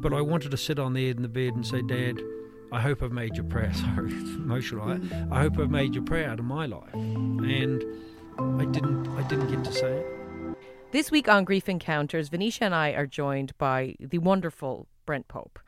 But I wanted to sit on the edge in the bed and say, Dad, I hope I've made you proud. Sorry, it's emotional. I, I hope I've made you proud of my life. And I didn't I didn't get to say it. This week on Grief Encounters, Venetia and I are joined by the wonderful Brent Pope.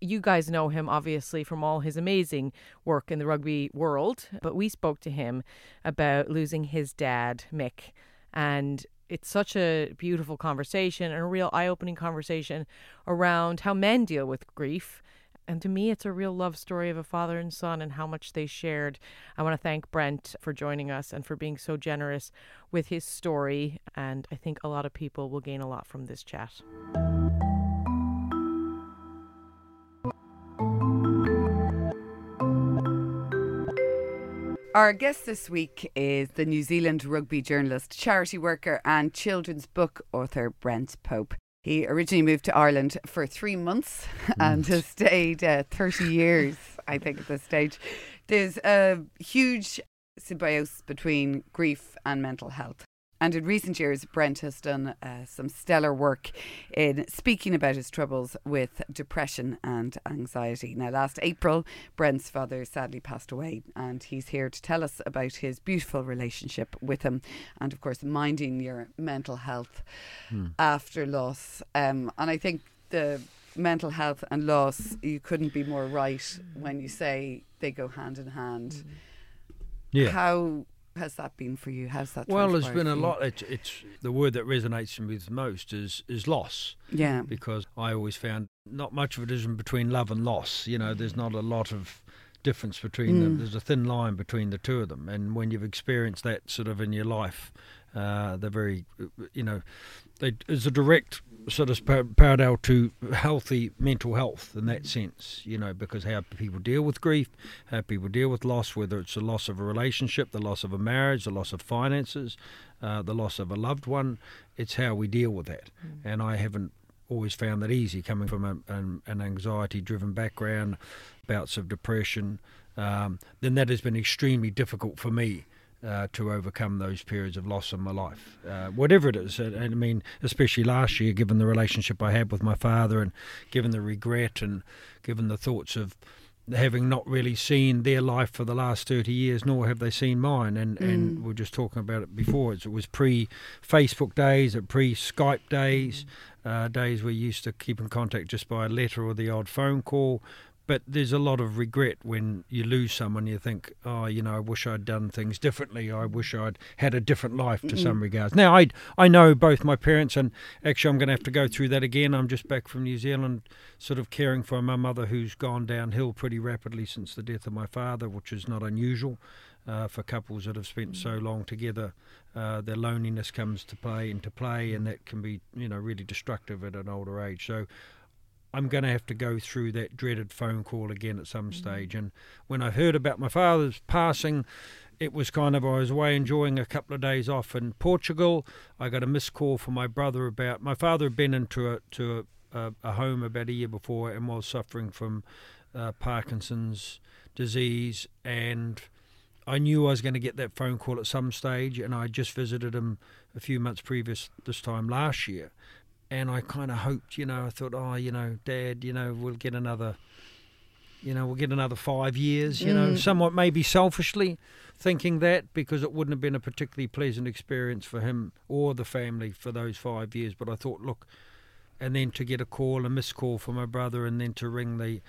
You guys know him obviously from all his amazing work in the rugby world, but we spoke to him about losing his dad, Mick, and it's such a beautiful conversation and a real eye-opening conversation around how men deal with grief and to me, it's a real love story of a father and son and how much they shared. I want to thank Brent for joining us and for being so generous with his story. And I think a lot of people will gain a lot from this chat. Our guest this week is the New Zealand rugby journalist, charity worker, and children's book author Brent Pope. He originally moved to Ireland for three months and has stayed uh, 30 years, I think, at this stage. There's a huge symbiosis between grief and mental health. And in recent years, Brent has done uh, some stellar work in speaking about his troubles with depression and anxiety. Now, last April, Brent's father sadly passed away, and he's here to tell us about his beautiful relationship with him and, of course, minding your mental health Hmm. after loss. Um, and I think the mental health and loss, you couldn't be more right when you say they go hand in hand. Yeah. How has that been for you? How's that? Well, there's been a lot. It's, it's the word that resonates with most is is loss. Yeah. Because I always found not much of a difference between love and loss. You know, there's not a lot of difference between them. Mm. There's a thin line between the two of them, and when you've experienced that sort of in your life, uh, they're very, you know, they, there's a direct sort of par- parallel to healthy mental health in that sense, you know, because how people deal with grief, how people deal with loss, whether it's the loss of a relationship, the loss of a marriage, the loss of finances, uh, the loss of a loved one, it's how we deal with that. And I haven't always found that easy coming from a, an, an anxiety driven background, bouts of depression. Um, then that has been extremely difficult for me uh, to overcome those periods of loss in my life, uh, whatever it is. And, and I mean, especially last year, given the relationship I had with my father, and given the regret, and given the thoughts of having not really seen their life for the last 30 years, nor have they seen mine. And, and we are just talking about it before. It was pre Facebook days, pre Skype days, uh, days we used to keep in contact just by a letter or the odd phone call. But there's a lot of regret when you lose someone. You think, oh, you know, I wish I'd done things differently. I wish I'd had a different life to some regards. Now, I I know both my parents, and actually, I'm going to have to go through that again. I'm just back from New Zealand, sort of caring for my mother, who's gone downhill pretty rapidly since the death of my father, which is not unusual uh, for couples that have spent so long together. Uh, their loneliness comes to play into play, and that can be, you know, really destructive at an older age. So. I'm going to have to go through that dreaded phone call again at some stage. And when I heard about my father's passing, it was kind of I was away enjoying a couple of days off in Portugal. I got a missed call from my brother about my father had been into a to a, a, a home about a year before and was suffering from uh, Parkinson's disease, and I knew I was going to get that phone call at some stage, and I just visited him a few months previous this time last year, and I kind of hoped, you know, I thought, oh, you know, Dad, you know, we'll get another you know, we'll get another five years. You know, mm. somewhat maybe selfishly thinking that because it wouldn't have been a particularly pleasant experience for him or the family for those five years. But I thought, look, and then to get a call, a missed call from my brother, and then to ring the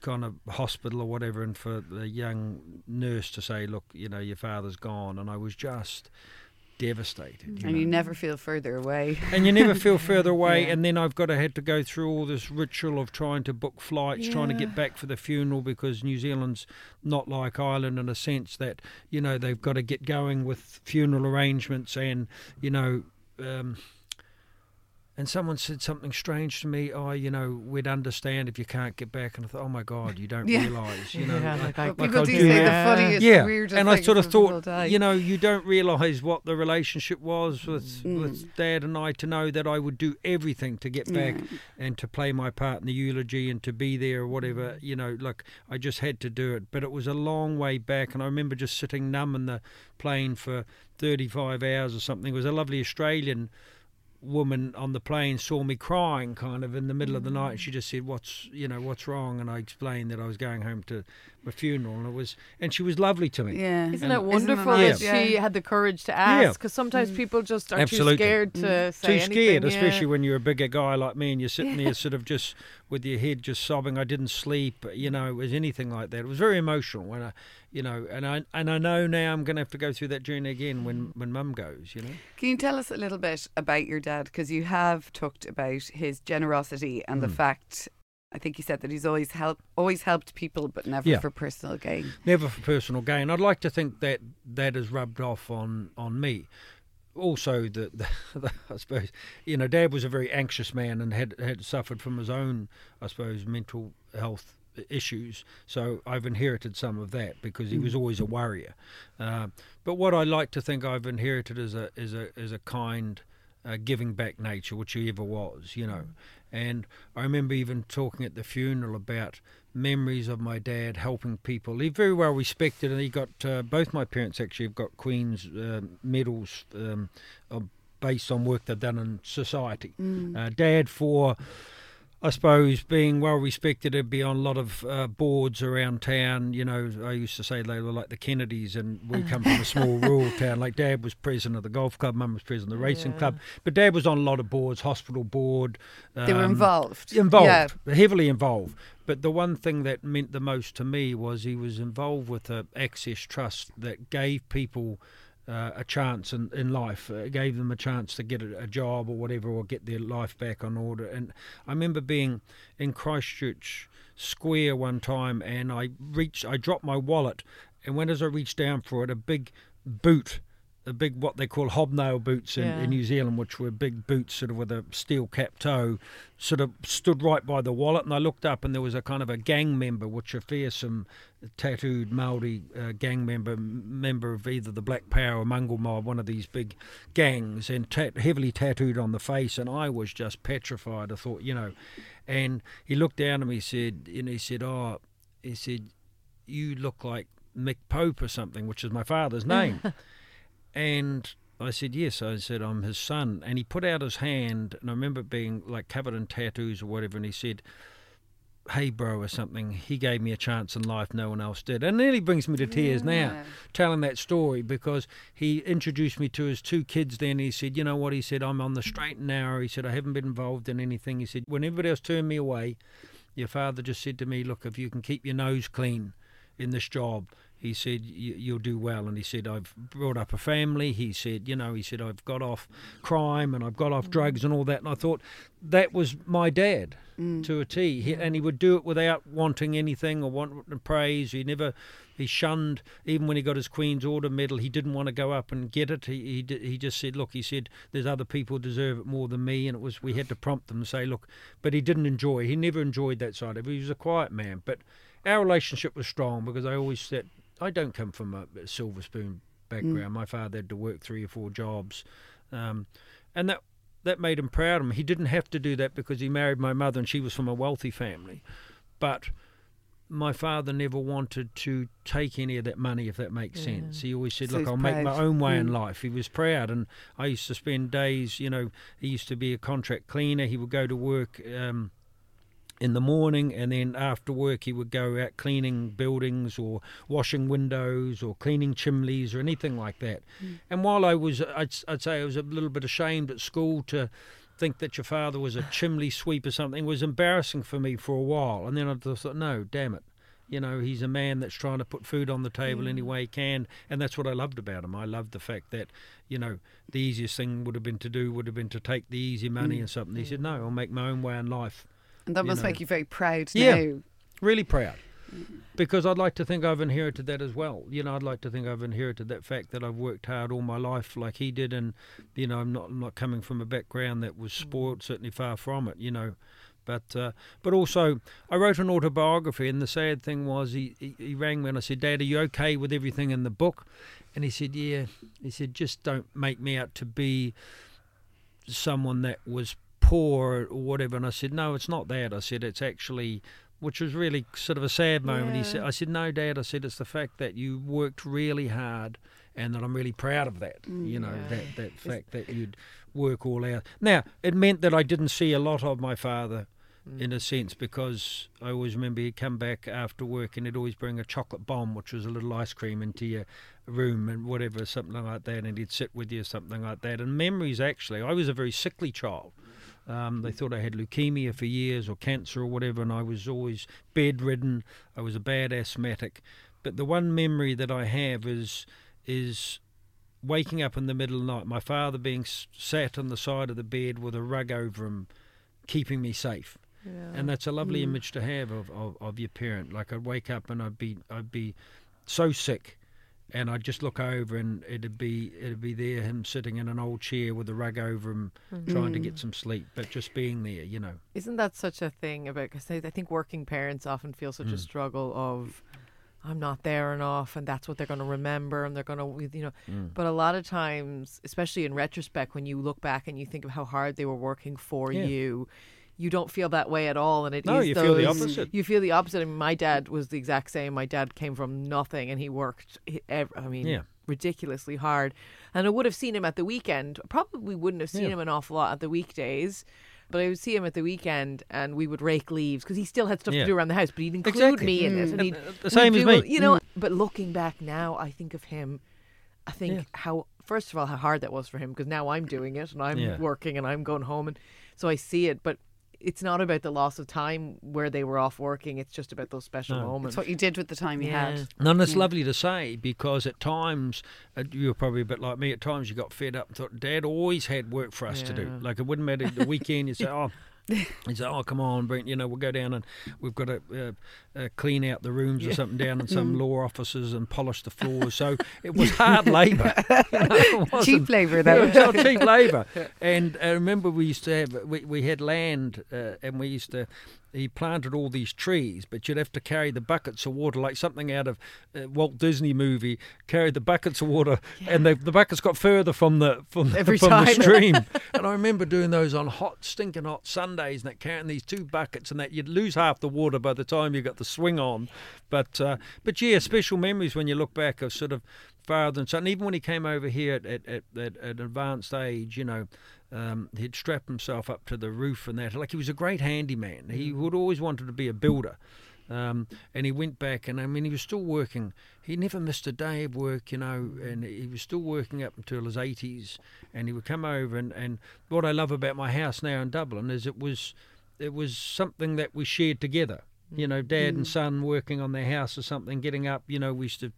kind of hospital or whatever, and for the young nurse to say, look, you know, your father's gone, and I was just devastated. you and know you never feel further away. and you never feel further away. Yeah. And then I've got to had to go through all this ritual of trying to book flights, trying to get back for the funeral because New Zealand's not like Ireland in a sense that you know they've got to get going with funeral arrangements and you know. Um, and someone said something strange to me. Oh, you know, we'd understand if you can't get back. And I thought, oh my God, you don't Yeah. realise, you know. Yeah, like- like like People I'll do do say that. the funniest, yeah, weirdest and I sort of thought, you know, you don't realise what the relationship was with, Mm. with Dad and I to know that I would do everything to get back and to play my part in the eulogy and to be there or whatever. You know, look, I just had to do it. But it was a long way back, and I remember just sitting numb in the plane for 35 hours or something. It was a lovely Australian woman on the plane saw me crying kind of in the middle of the night and she mm. just said what's you know what's wrong? And I explained that I was going home to my funeral and it was and she was lovely to me yeah. Isn't And- it wonderful nice? that she Yeah. had the courage to ask? Because sometimes mm. people just are Absolutely. Mm. too scared to say too anything. scared yeah. especially when you're a bigger guy like me and you're sitting there sort of just with your head just sobbing I didn't sleep you know it was anything like that it was very emotional when I you know and I and I know now I'm going to have to go through that journey again when mm. when mum goes you know Can you tell us a little bit about your dad? Because you have talked about his generosity and the Hmm. fact. I think he said that he's always helped, always helped people, but never Yeah. for personal gain. never for personal gain. I'd like to think that that has rubbed off on on me. Also, the, the, the I suppose you know, Dad was a very anxious man and had had suffered from his own, I suppose, mental health issues. So I've inherited some of that because he was always a worrier. Uh, but what I like to think I've inherited is a is a is a kind. Uh, giving back nature, which he ever was, you know. And I remember even talking at the funeral about memories of my dad helping people. He very well respected, and he got uh, both my parents actually have got Queen's uh, medals um, based on work they've done in society. Uh, Dad for. I suppose being well respected, it'd be on a lot of uh, boards around town. You know, I used to say they were like the Kennedys, and we come from a small rural town. Like Dad was president of the golf club, Mum was president of the racing club, but Dad was on a lot of boards, hospital board. They were um, involved. involved, Yeah. heavily involved. But the one thing that meant the most to me was he was involved with a Access Trust that gave people uh, a chance in, in life, uh, gave them a chance to get a, a job or whatever, or get their life back on order. And I remember being in Christchurch Square one time, and I reached, I dropped my wallet, and when as I reached down for it, a big boot. A big what they call hobnail boots in, Yeah. in New Zealand, which were big boots sort of with a steel cap toe, sort of stood right by the wallet. And I looked up, and there was a kind of a gang member, which a fearsome, tattooed Maori uh, gang member, member of either the Black Power or Mongrel Mob, one of these big gangs, and tat- heavily tattooed on the face. And I was just petrified. I thought, you know, and he looked down at me, said, and he said, "Oh," he said, "You look like Mick Pope or something," which is my father's name. And I said, Yes. I said, I'm his son. And he put out his hand, and I remember being like covered in tattoos or whatever, and he said, Hey, bro, or something. He gave me a chance in life no one else did. And it nearly brings me to tears now, telling that story because he introduced me to his two kids then. He said, You know what? He said, I'm on the straight and narrow. He said, I haven't been involved in anything. He said, When everybody else turned me away, your father just said to me, Look, if you can keep your nose clean in this job, he said, "You- You'll do well. And he said, I've brought up a family. He said, You know, he said, I've got off crime and I've got off mm. drugs and all that. And I thought, That was my dad mm. to a T. He, and he would do it without wanting anything or wanting praise. He never. He shunned, even when he got his Queen's Order medal, he didn't want to go up and get it. He, he, he just said, Look, he said, there's other people who deserve it more than me. And it was, we had to prompt them and say, Look, but he didn't enjoy, he never enjoyed that side of it. He was a quiet man. But our relationship was strong because I always said, I don't come from a, silver spoon background. My father had to work three or four jobs. Um, and that that made him proud of him. He didn't have to do that because he married my mother and she was from a wealthy family. But my father never wanted to take any of that money, if that makes sense. He always said, So "Look, I'll make my own way in Mm. life." He was proud, and I used to spend days. You know, he used to be a contract cleaner. He would go to work. Um, in the morning, and then after work he would go out cleaning buildings or washing windows or cleaning chimneys or anything like that. Mm. And while I was, I'd, I'd say I was a little bit ashamed at school to think that your father was a chimney sweep or something was embarrassing for me for a while. And then I just thought, no, damn it. You know, he's a man that's trying to put food on the table any mm. way he can, and that's what I loved about him. I loved the fact that, you know, the easiest thing would have been to do would have been to take the easy money mm. and something. He said, "No, I'll make my own way in life." And that you must know. make you very proud Yeah. now. Really proud, because I'd like to think I've inherited that as well. You know, I'd like to think I've inherited that fact that I've worked hard all my life like he did, and you know, I'm not I'm not coming from a background that was spoiled. Certainly far from it. You know. But uh, but also, I wrote an autobiography, and the sad thing was, he, he, he rang me and I said, "Dad, are you okay with everything in the book?" And he said, "Yeah." He said, "Just don't make me out to be someone that was poor or whatever." And I said, "No, it's not that." I said, "It's actually." Which was really sort of a sad moment. He said, "I said no, Dad." I said, "It's the fact that you worked really hard, and that I'm really proud of that. Mm, you know, Yeah. that that fact that you'd work all out. Now, it meant that I didn't see a lot of my father mm. in a sense because I always remember he'd come back after work and he'd always bring a chocolate bomb, which was a little ice cream, into your room and whatever, something like that, and he'd sit with you, something like that. And memories actually, I was a very sickly child. Um, they thought I had leukemia for years or cancer or whatever, and I was always bedridden. I was a bad asthmatic. But the one memory that I have is is waking up in the middle of the night, my father being s- sat on the side of the bed with a rug over him, keeping me safe. And that's a lovely image to have of, of, of your parent. Like I'd wake up and I'd be I'd be so sick, and I'd just look over and it'd be it'd be there him sitting in an old chair with a rug over him, mm-hmm. trying to mm. get some sleep, but just being there, you know. Isn't that such a thing about? Because I I think working parents often feel such a mm. struggle of, I'm not there enough, and that's what they're going to remember, and they're going to, you know. Mm. But a lot of times, especially in retrospect, when you look back and you think of how hard they were working for Yeah. you. You don't feel that way at all, and it is No, you feel the those- opposite. You feel the opposite. I mean, my dad was the exact same. My dad came from nothing, and he worked. I mean, Yeah. ridiculously hard. And I would have seen him at the weekend. Probably wouldn't have seen Yeah. him an awful lot at the weekdays. But I would see him at the weekend, and we would rake leaves because he still had stuff Yeah. to do around the house. But he'd include Exactly. me in it, Mm. and he'd, the same as me. You know, but looking back now, I think of him. I think Yeah. how first of all how hard that was for him because now I'm doing it and I'm Yeah. working and I'm going home and so I see it. But it's not about the loss of time where they were off working. It's just about those special No. moments. It's what you did with the time you Yeah. had. And it's lovely to say because at times, uh, you were probably a bit like me, at times you got fed up and thought, Dad always had work for us to do. Like it wouldn't matter the weekend, you'd say, oh, He'd say, "Oh, come on, Brent. You know, we'll go down and we've got to uh, uh, clean out the rooms or something down in some law offices and polish the floors." So it was hard labour. you know, Cheap labour, Yeah, though. it was cheap labour. And I remember we used to have we, we had land uh, and we used to he planted all these trees, but you'd have to carry the buckets of water like something out of uh, Walt Disney movie. Carry the buckets of water, and the, the buckets got further from the from, the- Every from the stream. and I remember doing those on hot, stinking hot Sundays, and that carrying these two buckets, and that you'd lose half the water by the time you got the swing on. But uh, but yeah, special memories when you look back of sort of father and son. Even when he came over here at at, at, at an advanced age, you know. Um, he'd strap himself up to the roof and that. Like he was a great handyman. He would always wanted to be a builder. Um, and he went back, and I mean, he was still working. He never missed a day of work, you know, and he was still working up until his 80s. And he would come over, and, and what I love about my house now in Dublin is it was it was something that we shared together. You know, dad and son working on their house or something, getting up. You know, we used to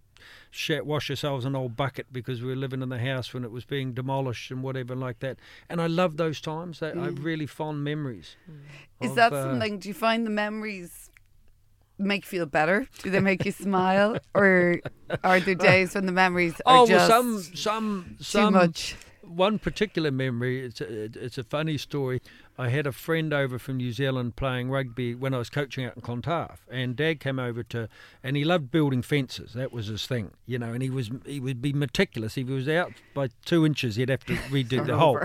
sh- wash ourselves in an old bucket because we were living in the house when it was being demolished and whatever like that. And I love those times. I have really fond memories. Is of, that uh, something? Do you find the memories make you feel better? Do they make you smile, or are there days when the memories are Oh just well, some some too some much? One particular memory. It's a, it's a funny story. I had a friend over from New Zealand playing rugby when I was coaching out in Clontarf, and Dad came over to, and he loved building fences. That was his thing, you know. And he was he would be meticulous. If he was out by two inches, he'd have to redo the hole.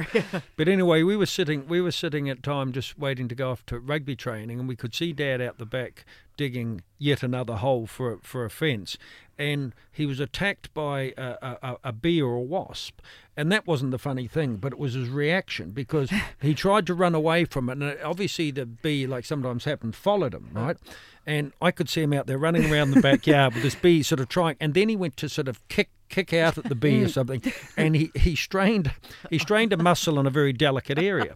But anyway, we were sitting we were sitting at time just waiting to go off to rugby training, and we could see Dad out the back digging yet another hole for a, for a fence. and he was attacked by a, a, a bee or a wasp. And that wasn't the funny thing, but it was his reaction because he tried to run away from it. And obviously, the bee, like sometimes happens, followed him, right? And I could see him out there running around the backyard with this bee sort of trying. And then he went to sort of kick kick out at the bee or mm. something, and he, he strained he strained a muscle in a very delicate area.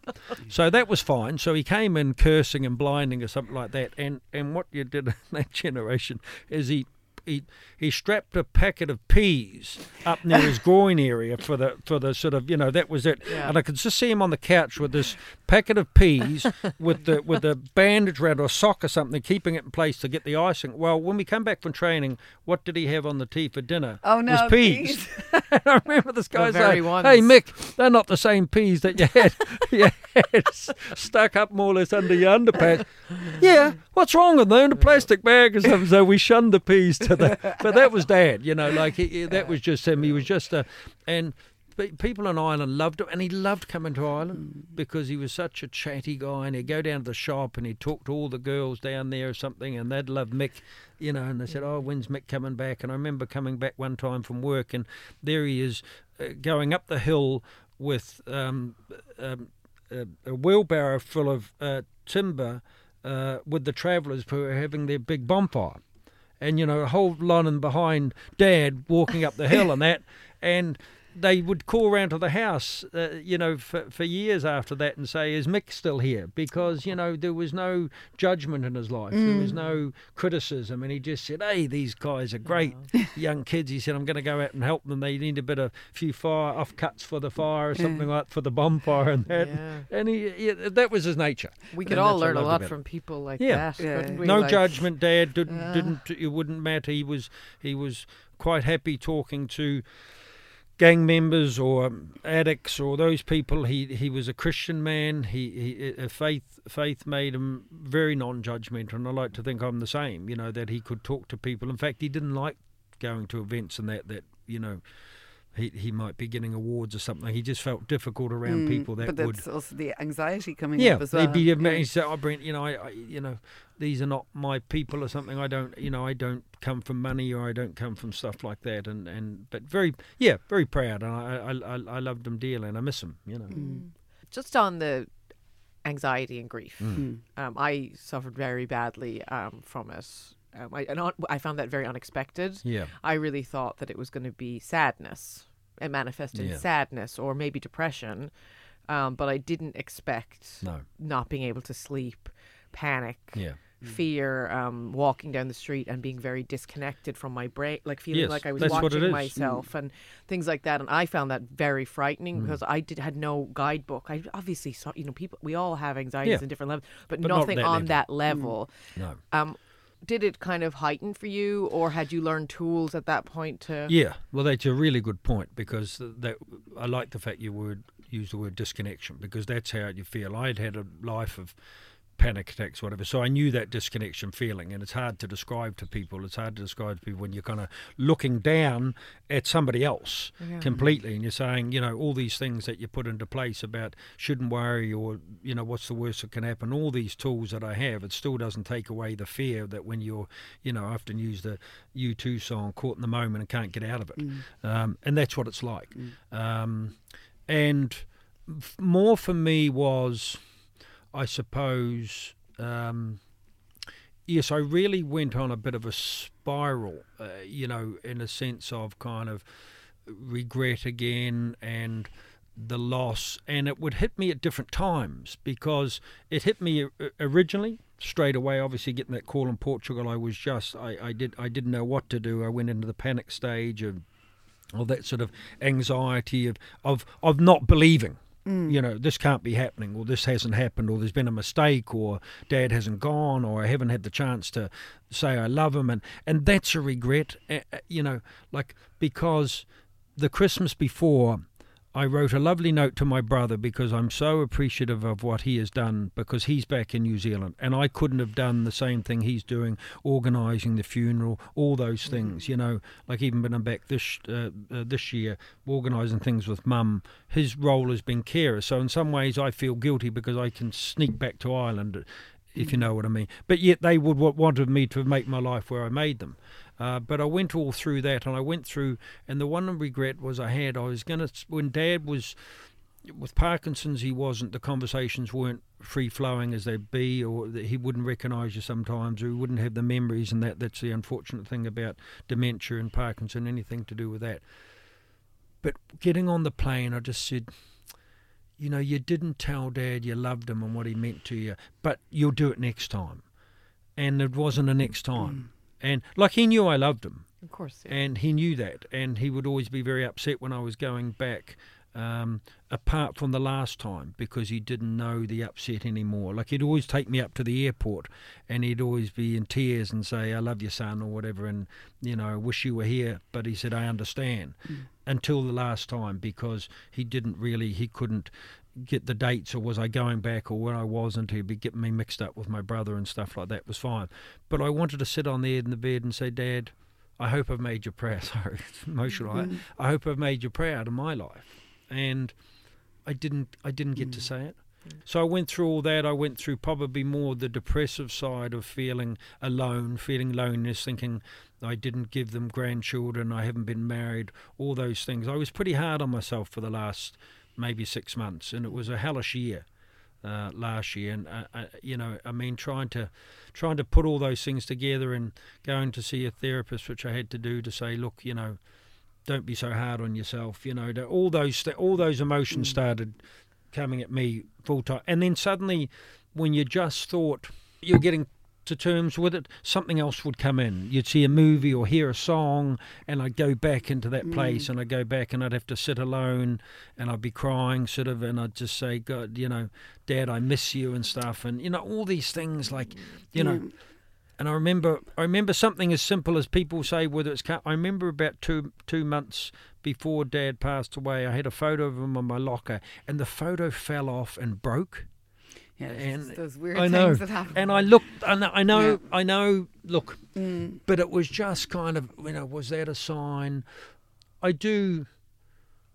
So that was fine. So he came in cursing and blinding or something like that. And and what you did in that generation is he he he strapped a packet of peas up near his groin area for the for the sort of you know that was it. Yeah. and I could just see him on the couch with this packet of peas with the with a bandage around or a sock or something keeping it in place to get the icing. Well when we come back from training what did he have on the tea for dinner? Oh, no, was peas, and I remember this guy saying ones. hey Mick they're not the same peas that you had you had stuck up more or less under your underpants. Yeah, what's wrong with them? A plastic bag or something. So we shunned the peas to the. But that was Dad, you know, like he, he- that was just him. He was just a. And people in Ireland loved him, and he loved coming to Ireland because he was such a chatty guy. And he'd go down to the shop and he'd talk to all the girls down there or something, and they'd love Mick, you know. And they said, "Oh, when's Mick coming back?" And I remember coming back one time from work, and there he is, uh, going up the hill with um, um, a, a wheelbarrow full of uh, timber uh, with the travellers who were having their big bonfire. And, you know, a whole lot and behind Dad walking up the hill and that. And they would call round to the house, uh, you know, for, for years after that and say, Is Mick still here? Because, you know, there was no judgment in his life. There was no criticism. And he just said, Hey, these guys are great young kids. He said, I'm going to go out and help them. They need a bit of a few fire offcuts for the fire or something like for the bonfire and that. Yeah. And he, yeah, that was his nature. We could And all that's what I learn a lot from people like Yeah. that. Yeah. we? No Like, judgment, Dad. Didn't Yeah. didn't it wouldn't matter. He was he was quite happy talking to gang members or addicts or those people. He he was a Christian man. He he faith faith made him very non-judgmental, and I like to think I'm the same. You know that he could talk to people. In fact, he didn't like going to events and that that you know. He, he might be getting awards or something. He just felt difficult around Mm, people that but would that's also the anxiety coming yeah, up as well. they'd be Yeah. he said, "Oh, Brent, you know, I, I, you know, these are not my people or something. I don't, you know, I don't come from money or I don't come from stuff like that." And and but very, yeah, very proud, and I I I, I loved him dearly, and I miss him. You know, Mm. Just on the anxiety and grief, Mm. um, I suffered very badly um, from it. Um, I, and I found that very unexpected. yeah, I really thought that it was going to be sadness and manifest in Yeah. sadness or maybe depression, um, but I didn't expect no, not being able to sleep, panic, yeah, fear, um, walking down the street and being very disconnected from my brain, like feeling Yes, like I was that's what it watching myself and things like that. And I found that very frightening Mm. because I did had no guidebook. I obviously saw, you know, people we all have anxieties Yeah. in different levels, but, But not nothing that on level. that level. no. Um, did it kind of heighten for you, or had you learned tools at that point to? Yeah, well, that's a really good point because that I like the fact you would use the word disconnection because that's how you feel. I'd had a life of panic attacks, whatever, so I knew that disconnection feeling, and it's hard to describe to people. It's hard to describe to people when you're kind of looking down at somebody else completely, and you're saying, you know, all these things that you put into place about shouldn't worry or you know what's the worst that can happen. All these tools that I have, it still doesn't take away the fear that when you're, you know, I often use the U2 song "Caught in the Moment" and can't get out of it, um, and that's what it's like. Um, and f- more for me was, I suppose. Um, Yes, I really went on a bit of a spiral, uh, you know, in a sense of kind of regret again and the loss, and it would hit me at different times because it hit me originally straight away. Obviously, getting that call in Portugal, I was just I, I did I didn't know what to do. I went into the panic stage of all that sort of anxiety of of of not believing. You know, this can't be happening, or this hasn't happened, or there's been a mistake, or dad hasn't gone, or I haven't had the chance to say I love him, and and that's a regret. uh, uh, You know, like because the Christmas before, I wrote a lovely note to my brother because I'm so appreciative of what he has done because he's back in New Zealand and I couldn't have done the same thing he's doing, organising the funeral, all those things. You know, like even when I'm back this uh, uh, this year, organising things with Mum. His role has been carer, so in some ways I feel guilty because I can sneak back to Ireland. If you know what I mean, but yet they would wa- wanted me to make my life where I made them, Uh, but I went all through that, and I went through, and the one regret was I had. I was gonna when Dad was with Parkinson's, he wasn't. The conversations weren't free flowing as they'd be, or he wouldn't recognise you sometimes, or he wouldn't have the memories, and that that's the unfortunate thing about dementia and Parkinson, anything to do with that. But getting on the plane, I just said, you know, you didn't tell Dad you loved him and what he meant to you, but you'll do it next time. And it wasn't a next time. And like he knew I loved him, Of course. Yeah. and he knew that, and he would always be very upset when I was going back. Um, apart from the last time, because he didn't know the upset anymore. Like he'd always take me up to the airport, and he'd always be in tears and say, "I love you, son," or whatever, and you know, I wish you were here. But he said, "I understand." Until the last time, because he didn't really, he couldn't get the dates, or was I going back, or where I wasn't. He'd be getting me mixed up with my brother and stuff like that. Was fine, but I wanted to sit on the edge in the bed and say, "Dad." I hope I've made you proud. Sorry, emotional. I, mm-hmm. I hope I've made you proud of my life, and I didn't. I didn't get to mm. say it. Mm. So I went through all that. I went through probably more the depressive side of feeling alone, feeling loneliness, thinking I didn't give them grandchildren, I haven't been married, all those things. I was pretty hard on myself for the last maybe six months, and it was a hellish year uh, last year. And uh, uh, you know, I mean, trying to trying to put all those things together and going to see a therapist, which I had to do to say, look, you know, don't be so hard on yourself. You know, all those all those emotions started coming at me full time, and then suddenly, when you just thought you're getting to terms with it, something else would come in. You'd see a movie or hear a song, and I'd go back into that mm. place, and I'd go back and I'd have to sit alone, and I'd be crying, sort of, and I'd just say, God, you know, Dad, I miss you and stuff, and you know, all these things, like, you know. And I remember, I remember something as simple as people say whether it's. I remember about two two months before Dad passed away, I had a photo of him on my locker, and the photo fell off and broke. Yeah, and those weird I know, things that happen. and I looked, know, I know, Yeah. I know. Look, Mm. but it was just kind of, you know, was that a sign? I do,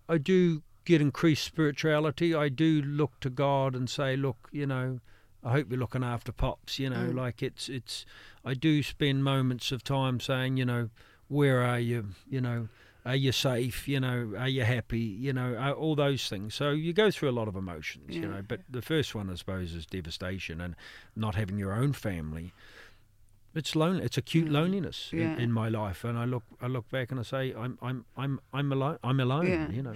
I do get increased spirituality. I do look to God and say, look, you know, I hope you're looking after pops. You know, Mm. like it's, it's. I do spend moments of time saying, you know, where are you? You know. Are you safe? You know, are you happy? You know, uh, all those things. So you go through a lot of emotions, you know. But the first one, I suppose, is devastation and not having your own family. It's lonely. It's acute loneliness Yeah. in, in my life, and I look, I look back and I say, I'm, I'm, I'm, I'm alone. I'm alone. Yeah. You know.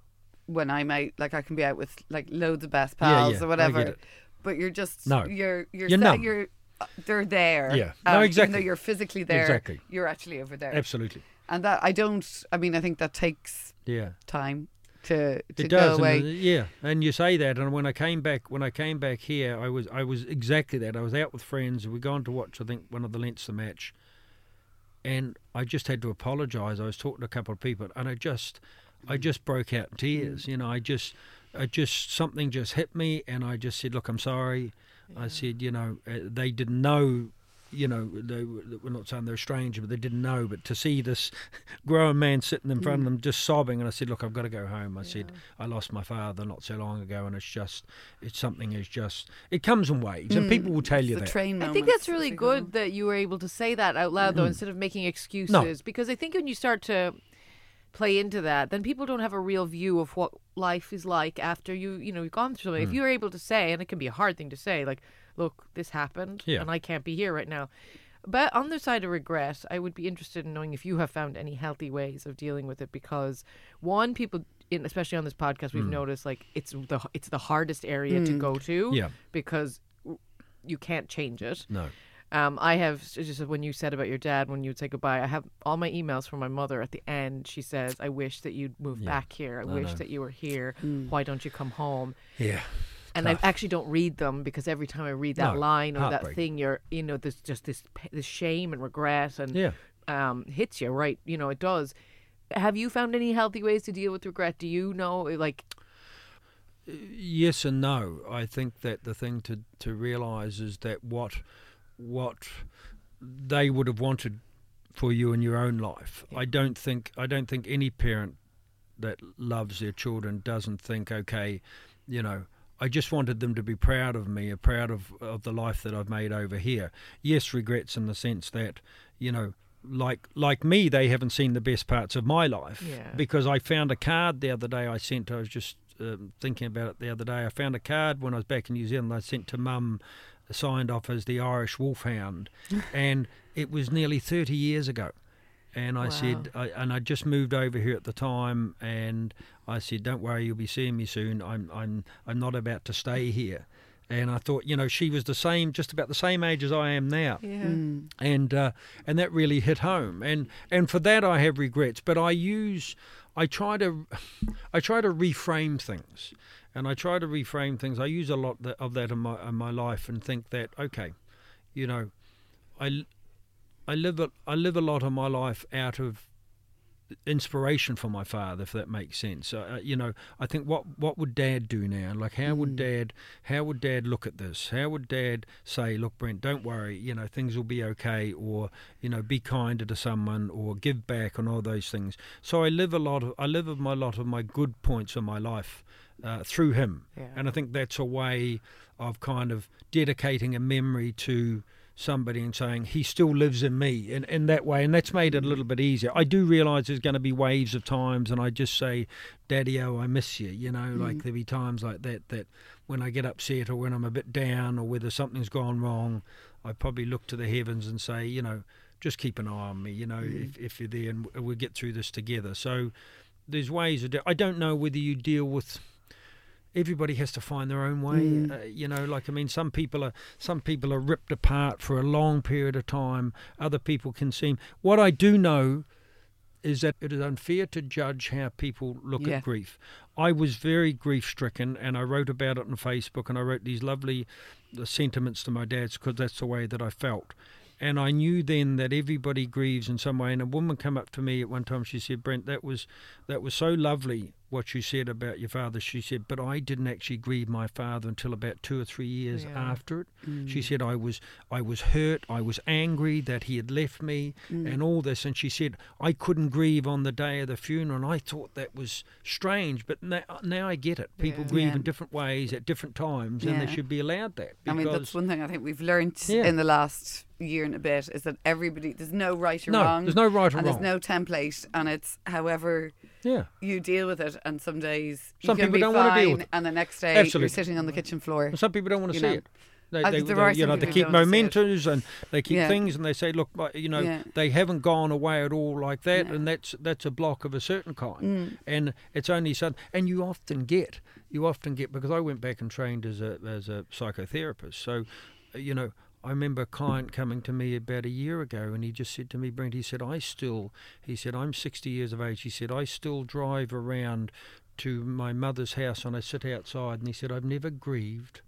when I'm out, like I can be out with like loads of best pals yeah, I or whatever, but you're just No. you're you're You're numb. you're uh, they're there. Yeah. Um, No, Even exactly. though you're physically there, Exactly. you're actually over there. Absolutely. And that I don't. I mean, I think that takes Yeah. time to to it go away. and, uh, yeah. And you say that, and when I came back, when I came back here, I was, I was exactly that. I was out with friends. We'd gone to watch, I think, one of the Leinster match, and I just had to apologise. I was talking to a couple of people, and I just, I mm. just broke out in tears. You know, I just, I just something just hit me, and I just said, "Look, I'm sorry." I said, you know, uh, they didn't know you know, they were, we're not saying they're strange, but they didn't know. But to see this grown man sitting in front of them mm. just sobbing, and I said, "Look, I've got to go home." I said, "I lost my father not so long ago, and it's just, it's something is just, it comes in waves, and people mm. will tell you the that." train I think that's really as they go on. good that you were able to say that out loud, though, instead of making excuses. Because I think when you start to play into that, then people don't have a real view of what life is like after you, you know, you've gone through Mm. If you're able to say, and it can be a hard thing to say, like, look, this happened, Yeah. and I can't be here right now. But on the side of regret, I would be interested in knowing if you have found any healthy ways of dealing with it. Because one, people, in, especially on this podcast, Mm. we've noticed like it's the it's the hardest area to go to. Yeah. Because you can't change it. No. Um, I have just when you said about your dad when you'd say goodbye. I have all my emails from my mother at the end. She says, "I wish that you'd move back here. I, wish that you were here. Why don't you come home?" Yeah. And I actually don't read them because every time I read that No, line or that thing, you're you know there's just this this shame and regret and Yeah. um, hits you right. You know it does. Have you found any healthy ways to deal with regret? Do you know like yes and no. I think that the thing to to realise is that what what they would have wanted for you in your own life. I don't think I don't think any parent that loves their children doesn't think, okay, you know, I just wanted them to be proud of me, proud of, of the life that I've made over here. Yes, regrets in the sense that, you know, like like me, they haven't seen the best parts of my life Yeah. because I found a card the other day. I sent. I was just um, thinking about it the other day. I found a card when I was back in New Zealand. I sent to Mum, signed off as the Irish Wolfhound, and it was nearly thirty years ago. And I said, I, and I just moved over here at the time, and I said, "Don't worry, you'll be seeing me soon. I'm, I'm, I'm not about to stay here." And I thought, you know, she was the same, just about the same age as I am now yeah and uh, and that really hit home. And and for that I have regrets, but I use, I try to, I try to reframe things, and I try to reframe things. I use a lot of that in my in my life, and think that okay, you know, I, I live a, I live a lot of my life out of inspiration for my father, if that makes sense. Uh, you know, I think what what would Dad do now? Like, how would Dad how would Dad look at this? How would Dad say, "Look, Brent, don't worry. You know, things will be okay," or you know, be kinder to someone, or give back, and all those things. So I live a lot of I live of my lot of my good points in my life. Uh, through him, Yeah. and I think that's a way of kind of dedicating a memory to somebody and saying he still lives in me in, in that way. And that's made it a little bit easier. I do realize there's going to be waves of times and i just say daddy oh i miss you you know like there'll be times like that that when i get upset or when i'm a bit down or whether something's gone wrong i probably look to the heavens and say you know just keep an eye on me you know if, if you're there and we'll get through this together. So there's ways of do- i don't know whether you deal with everybody has to find their own way uh, you know like i mean some people are some people are ripped apart for a long period of time. Other people can seem what i do know is that it is unfair to judge how people look Yeah. at grief. I was very grief stricken and i wrote about it on facebook and i wrote these lovely sentiments to my dad's because that's the way that i felt and I knew then that everybody grieves in some way. And a woman came up to me at one time. She said, "Brent, that was that was so lovely what you said about your father." She said, "But I didn't actually grieve my father until about two or three years Yeah. after it." She mm. said, "I was I was hurt. I was angry that he had left me, mm. and all this." And she said, "I couldn't grieve on the day of the funeral." And I thought that was strange, but now, now I get it. People Yeah. grieve Yeah. in different ways at different times, and they should be allowed that. I mean, that's one thing I think we've learned in the last year and a bit is that everybody, there's no right or No, wrong. there's no right or and wrong. there's no template, and it's however yeah. you deal with it. And some days Some you can people be don't fine, wanna deal with it. and the next day you're sitting on the kitchen floor. And some people don't want to see know. it. They, they, they- you know, they keep don't see it. mementos and they keep Yeah. things, and they say, "Look, you know, Yeah. they haven't gone away at all like that," and that's that's a block of a certain kind. Mm. And it's only sudden, and you often get, you often get because I went back and trained as a as a psychotherapist. So, you know, I remember a client coming to me about a year ago, and he just said to me, Brent, he said, I still, he said, I'm 60 years of age. He said, I still drive around to my mother's house and I sit outside, and he said, I've never grieved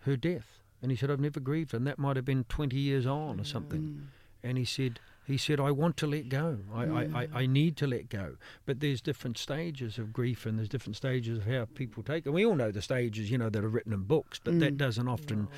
her death. And he said, I've never grieved, and that might have been 20 years on or something. Mm. And he said, he said, I want to let go. I, I, I, mm. I need to let go. But there's different stages of grief and there's different stages of how people take it. And we all know the stages, you know, that are written in books, but that mm. doesn't often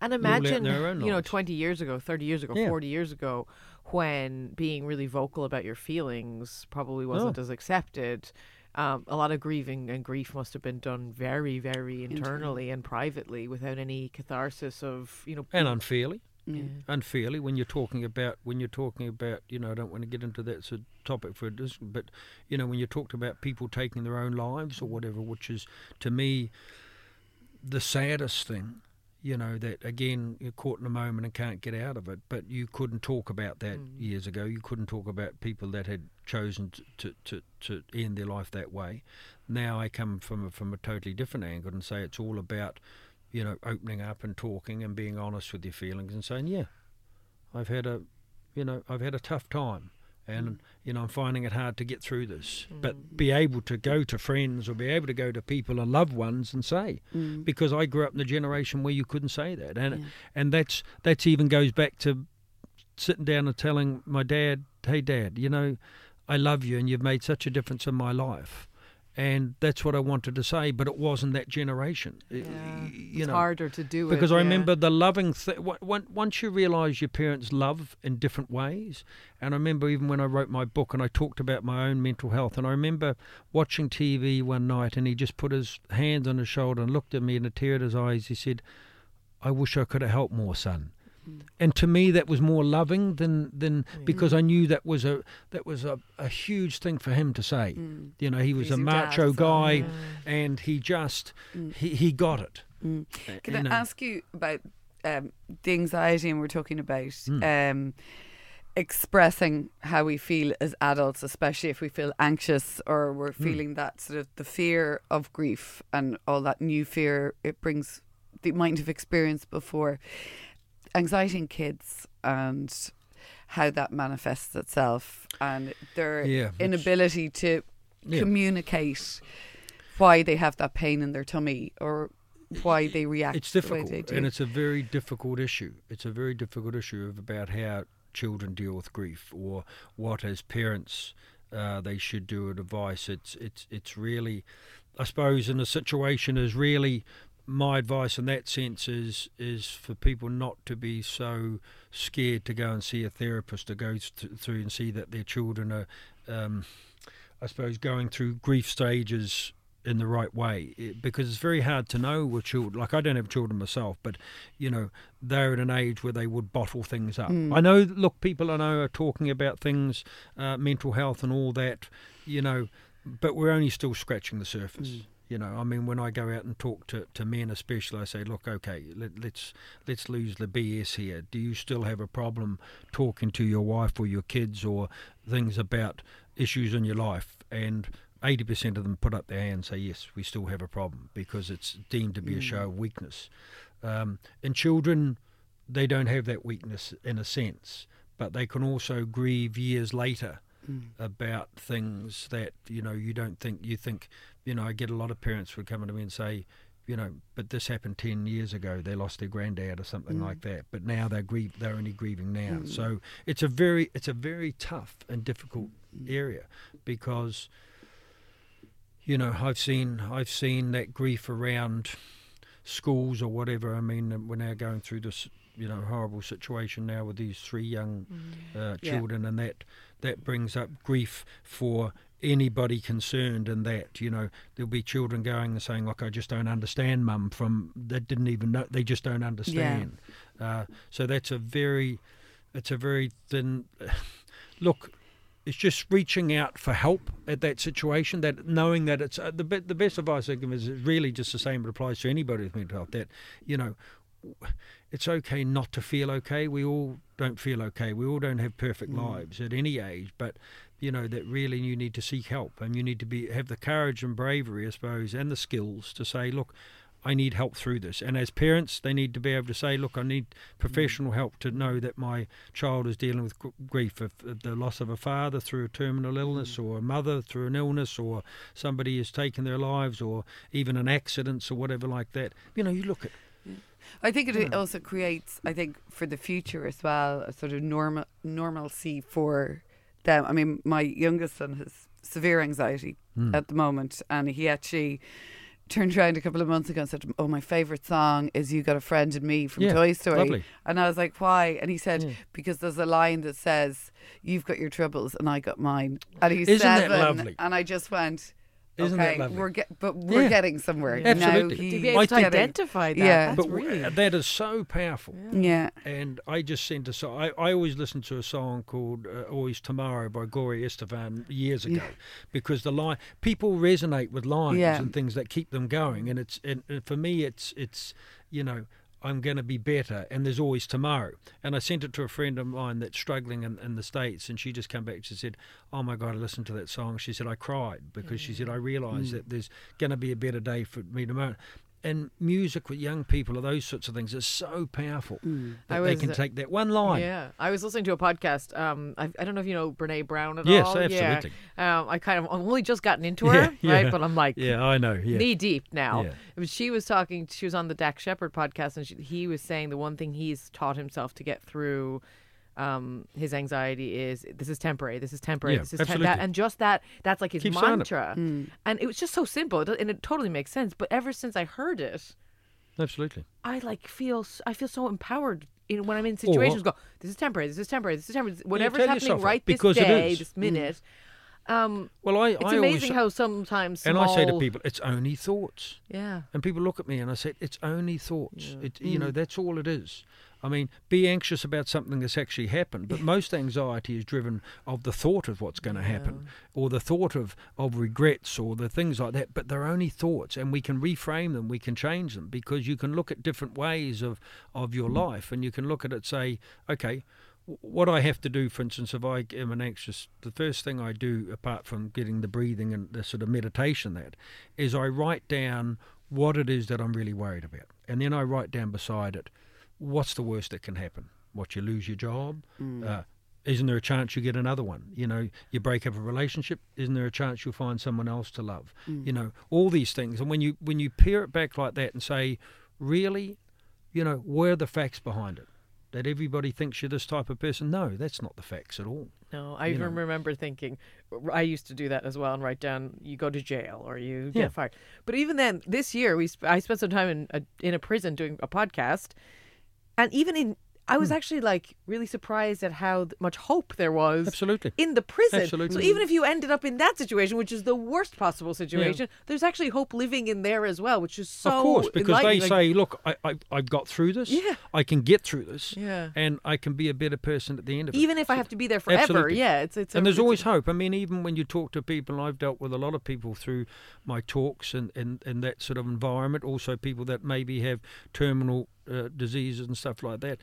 And all out in imagine, their own you know, 20 years ago, 30 years ago, Yeah. 40 years ago, when being really vocal about your feelings probably wasn't No. as accepted. Um, a lot of grieving and grief must have been done very, very internally and privately without any catharsis of, you know, and unfairly. Mm. Unfairly, when you're talking about when you're talking about, you know, I don't want to get into that sort of topic for this, but you know, when you talked about people taking their own lives or whatever, which is to me the saddest thing. You know that again, you're caught in a moment and can't get out of it. But you couldn't talk about that mm. years ago. You couldn't talk about people that had chosen to, to, to, to end their life that way. Now I come from a, from a totally different angle and say it's all about you know, opening up and talking and being honest with your feelings and saying, yeah, I've had a, you know, I've had a tough time, and mm. you know, I'm finding it hard to get through this. Mm. But be able to go to friends or be able to go to people and loved ones and say, mm. because I grew up in the generation where you couldn't say that, and and that's that's even goes back to sitting down and telling my dad, hey, dad, you know, I love you and you've made such a difference in my life. And that's what I wanted to say, but it wasn't that generation. Yeah. you it's know, harder to do because it. I yeah. remember the loving thing. Once you realise your parents love in different ways, and I remember even when I wrote my book and I talked about my own mental health, and I remember watching TV one night, and he just put his hands on his shoulder and looked at me, and a tear in his eyes. He said, "I wish I could have helped more, son." And to me, that was more loving than than because I knew that was a that was a, a huge thing for him to say. You know, he was He's a your dad, macho so- guy, and he just he, he got it. Can You I know. ask you about um, the anxiety, and we're talking about Hmm. um, expressing how we feel as adults, especially if we feel anxious or we're feeling that sort of the fear of grief and all that new fear it brings that you might have experienced before. Anxiety in kids and how that manifests itself and their Yeah, inability to Yeah. communicate why they have that pain in their tummy or why they react it's the difficult they do. and it's a very difficult issue it's a very difficult issue of about how children deal with grief or what as parents uh, they should do advice it's it's it's really i suppose in a situation is really my advice in that sense is is for people not to be so scared to go and see a therapist to go th- through and see that their children are um, I suppose going through grief stages in the right way it, because it's very hard to know with children. Like I don't have children myself, but you know they're at an age where they would bottle things up. I know. Look, people I know are talking about things, uh, mental health and all that. You know, but we're only still scratching the surface. You know, I mean, when I go out and talk to, to men, especially, I say, look, okay, let, let's let's lose the BS here. Do you still have a problem talking to your wife or your kids or things about issues in your life? And eighty percent of them put up their hand and say, yes, we still have a problem because it's deemed to be a show of weakness. Um, and children, they don't have that weakness in a sense, but they can also grieve years later about things that you know you don't think you think you know I get a lot of parents would come to me and say you know but this happened 10 years ago. They lost their granddad or something like mm. that. But now they're grieve they're only grieving now. Mm. So it's a very it's a very tough and difficult mm. area because you know I've seen I've seen that grief around schools or whatever. I mean we're now going through this you know horrible situation now with these three young uh, Yeah. children and that that brings up grief for anybody concerned in that you know there'll be children going and saying like I just don't understand mum from that didn't even know they just don't understand. Uh, so that's a very it's a very thin look it's just reaching out for help at that situation that knowing that it's uh, the be- the best advice I give is really just the same it applies to anybody with mental health that you know it's okay not to feel okay. We all don't feel okay. We all don't have perfect lives at any age but you know that really you need to seek help and you need to be have the courage and bravery I suppose and the skills to say look I need help through this. And as parents, they need to be able to say, look, I need professional help to know that my child is dealing with grief, if the loss of a father through a terminal mm. illness, or a mother through an illness, or somebody has taken their lives, or even an accident, or whatever like that. You know, you look at I think it hmm. also creates, I think, for the future as well, a sort of normal normalcy for them. I mean, my youngest son has severe anxiety Hmm. at the moment, and he actually turned around a couple of months ago and said, "Oh, my favorite song is "You Got a Friend in Me" from Yeah, Toy Story." lovely. And I was like, "Why?" And he said, Yeah. "Because there's a line that says, "You've got your troubles and I got mine." And he's Isn't seven, lovely? and I just went. Isn't that okay, lovely? we're get, but we're Yeah. getting somewhere. Absolutely. Now he- to be able I to identify that. Yeah. that's but w- really. that is so powerful. Yeah. And I just sent a song. I, I always listen to a song called uh, "Always Tomorrow" by Gloria Estefan years ago, because the line people resonate with lines Yeah. and things that keep them going. And it's and, and for me, it's it's you know. I'm going to be better, and there's always tomorrow. And I sent it to a friend of mine that's struggling in, in the States, and she just came back. She said, Oh my God, I listened to that song. She said, I cried because she said, I realised mm. that there's going to be a better day for me tomorrow. And music with young people, or those sorts of things, is so powerful that I they can uh, take that one line. Yeah, I was listening to a podcast. Um, I, I don't know if you know Brene Brown at Yes, all. absolutely. Yeah. Um, I kind of I've only just gotten into her, Yeah, right? yeah. But I'm like, Yeah, I know. Yeah. knee deep now. Yeah. But she was talking. She was on the Dax Shepard podcast, and she, he was saying the one thing he's taught himself to get through. Um, his anxiety is this is temporary. This is temporary. Yeah, this is tem- absolutely. that, and just that. That's like his Keep saying it. mantra. And it was just so simple, and it totally makes sense. But ever since I heard it, Absolutely. I like feel I feel so empowered in when I'm in situations. go, this is temporary. This is temporary. This is temporary. Whatever's happening right this day, this minute. Um, Well, I, it's I amazing always, how sometimes and I say to people, it's only thoughts. yeah, And people look at me and I say, it's only thoughts. It, you Mm. know, that's all it is. I mean, be anxious about something that's actually happened, but most anxiety is driven of the thought of what's going to happen, or the thought of, of regrets, or the things like that. But they're only thoughts, and we can reframe them, we can change them, because you can look at different ways of, of your life, and you can look at it, say, okay, what I have to do, for instance, if I am an anxious, the first thing I do, apart from getting the breathing and the sort of meditation, that is I write down what it is that I'm really worried about, and then I write down beside it, what's the worst that can happen? What you lose your job? Uh, isn't there a chance you get another one? You know, you break up a relationship. Isn't there a chance you'll find someone else to love? You know, all these things. And when you when you peer it back like that and say, really, you know, where are the facts behind it? That everybody thinks you're this type of person? No, that's not the facts at all. no. I You even know. remember thinking, I used to do that as well and write down you go to jail or you Yeah. get fired. But even then, this year we sp- I spent some time in a, in a prison doing a podcast, and even in I Hmm. was actually like really surprised at how much hope there was Absolutely. in the prison. Absolutely. So even if you ended up in that situation, which is the worst possible situation, there's actually hope living in there as well, which is so of course, because they. Like, say, look, I, I, I've got through this. Yeah. I can get through this. Yeah. And I can be a better person at the end of it. even if I have to be there forever, Absolutely. yeah, it's it's. a- and there's it's a- always hope. I mean, even when you talk to people, I've dealt with a lot of people through my talks and, and, and that sort of environment. Also, people that maybe have terminal uh, diseases and stuff like that.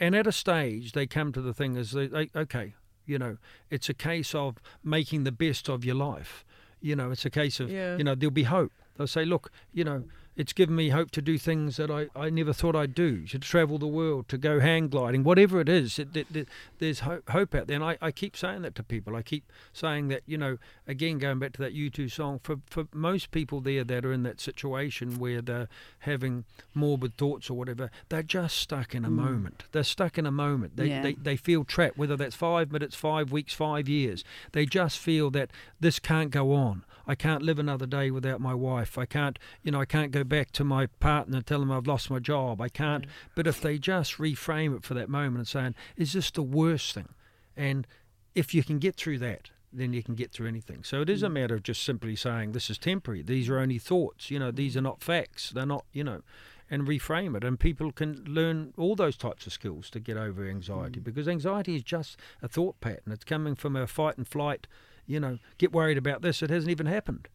And at a stage, they come to the thing as they, they, okay, you know, it's a case of making the best of your life. You know, it's a case of, Yeah. you know, there'll be hope. They'll say, look, you know, it's given me hope to do things that I, I never thought I'd do, to travel the world, to go hang gliding, whatever it is. It, it, it- there's hope, hope out there. And I, I keep saying that to people. I keep saying that, you know, again, going back to that U2 song, for, for most people there that are in that situation where they're having morbid thoughts or whatever, they're just stuck in a mm. moment. They're stuck in a moment. They, Yeah. they, they feel trapped, whether that's five minutes, five weeks, five years. They just feel that this can't go on. I can't live another day without my wife. I can't, you know, I can't go back to my partner and tell them I've lost my job. I can't. Mm. But if they just reframe it for that moment and saying, is this the worst thing? And if you can get through that, then you can get through anything. So it is a mm. matter of just simply saying, this is temporary. These are only thoughts. You know, these are mm. not facts. They're not, you know, and reframe it. And people can learn all those types of skills to get over anxiety because anxiety is just a thought pattern. It's coming from a fight and flight, you know, get worried about this. It hasn't even happened,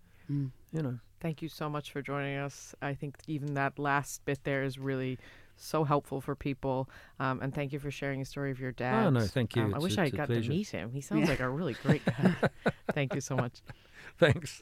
you know. Thank you so much for joining us. I think even that last bit there is really so helpful for people. Um, and thank you for sharing a story of your dad. Oh, no, thank you. Um, I wish I got to meet him. He sounds like a really great guy. thank you so much. Thanks.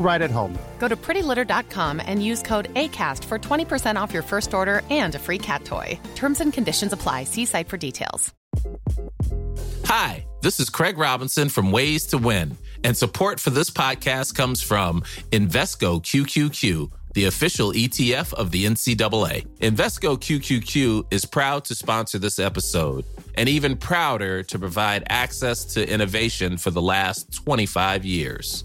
right at home. Go to prettylitter.com and use code ACAST for 20% off your first order and a free cat toy. Terms and conditions apply. See site for details. Hi, this is Craig Robinson from Ways to Win, and support for this podcast comes from Invesco QQQ, the official ETF of the NCAA. Invesco QQQ is proud to sponsor this episode, and even prouder to provide access to innovation for the last 25 years.